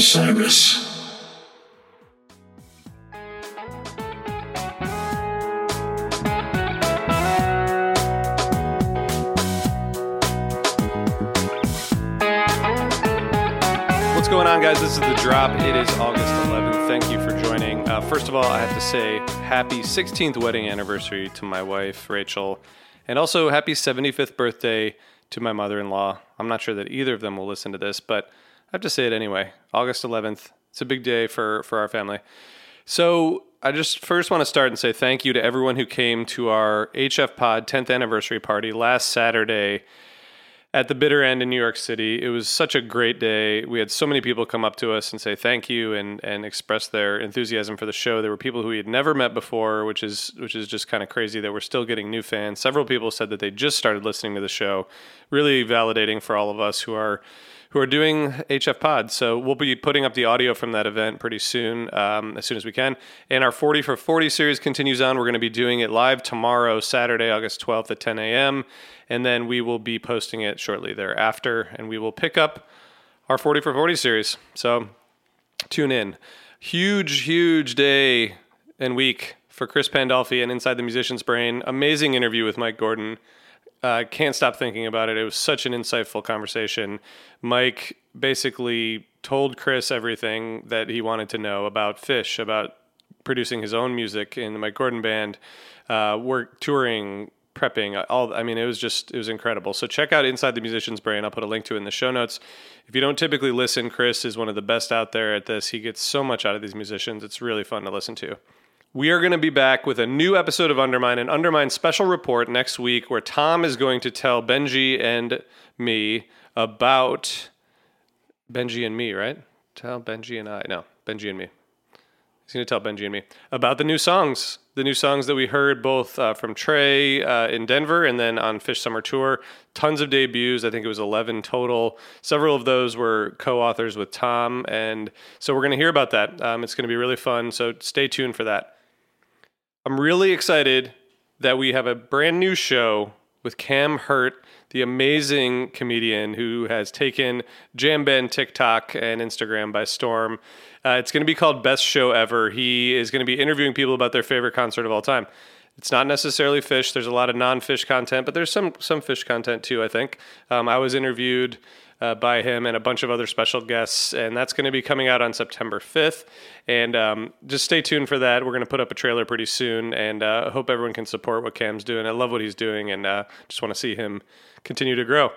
Osiris. What's going on, guys? This is The Drop. It is August 11th. Thank you for joining. Uh, first of all, I have to say happy 16th wedding anniversary to my wife, Rachel, and also happy 75th birthday to my mother in law. I'm not sure that either of them will listen to this, but I have to say it anyway. August 11th. It's a big day for, for our family. So I just first want to start and say thank you to everyone who came to our HF Pod 10th anniversary party last Saturday at the bitter end in New York City. It was such a great day. We had so many people come up to us and say thank you and and express their enthusiasm for the show. There were people who we had never met before, which is which is just kind of crazy that we're still getting new fans. Several people said that they just started listening to the show. Really validating for all of us who are who are doing HF Pod. So we'll be putting up the audio from that event pretty soon, um, as soon as we can. And our 40 for 40 series continues on. We're going to be doing it live tomorrow, Saturday, August 12th at 10 a.m. And then we will be posting it shortly thereafter. And we will pick up our 40 for 40 series. So tune in. Huge, huge day and week for Chris Pandolfi and Inside the Musician's Brain. Amazing interview with Mike Gordon. Uh, can't stop thinking about it. It was such an insightful conversation. Mike basically told Chris everything that he wanted to know about Phish, about producing his own music in the Mike Gordon band, uh, work touring, prepping. All I mean, it was just it was incredible. So check out Inside the Musician's Brain. I'll put a link to it in the show notes. If you don't typically listen, Chris is one of the best out there at this. He gets so much out of these musicians. It's really fun to listen to. We are going to be back with a new episode of Undermine, an Undermine special report next week where Tom is going to tell Benji and me about Benji and me, right? Tell Benji and I. No, Benji and me. He's going to tell Benji and me about the new songs, the new songs that we heard both uh, from Trey uh, in Denver and then on Phish Summer Tour. Tons of debuts. I think it was 11 total. Several of those were co authors with Tom. And so we're going to hear about that. Um, it's going to be really fun. So stay tuned for that. I'm really excited that we have a brand new show with Cam Hurt, the amazing comedian who has taken Jam Band TikTok and Instagram by storm. Uh, it's going to be called Best Show Ever. He is going to be interviewing people about their favorite concert of all time. It's not necessarily Phish. There's a lot of non-Phish content, but there's some some Phish content too. I think um, I was interviewed uh, by him and a bunch of other special guests, and that's going to be coming out on September 5th. And um, just stay tuned for that. We're going to put up a trailer pretty soon, and I uh, hope everyone can support what Cam's doing. I love what he's doing, and uh, just want to see him continue to grow.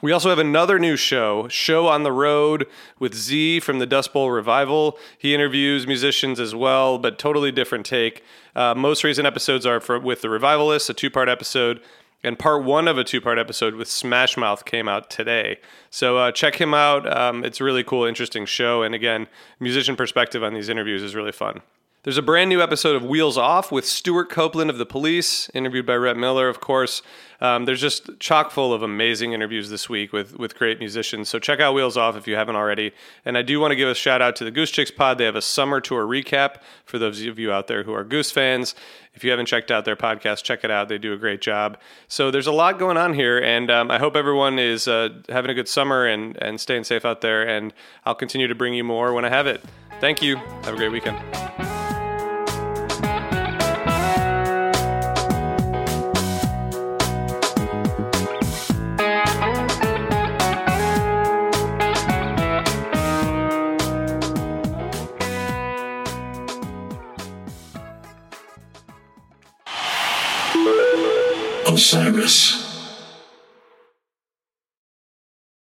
We also have another new show, Show on the Road with Z from the Dust Bowl Revival. He interviews musicians as well, but totally different take. Uh, most recent episodes are for, with the Revivalists, a two part episode, and part one of a two part episode with Smash Mouth came out today. So uh, check him out. Um, it's a really cool, interesting show. And again, musician perspective on these interviews is really fun. There's a brand new episode of Wheels Off with Stewart Copeland of The Police, interviewed by Rhett Miller, of course. Um, there's just chock full of amazing interviews this week with, with great musicians. So check out Wheels Off if you haven't already. And I do want to give a shout out to the Goose Chicks Pod. They have a summer tour recap for those of you out there who are Goose fans. If you haven't checked out their podcast, check it out. They do a great job. So there's a lot going on here, and um, I hope everyone is uh, having a good summer and, and staying safe out there. And I'll continue to bring you more when I have it. Thank you. Have a great weekend. Osiris.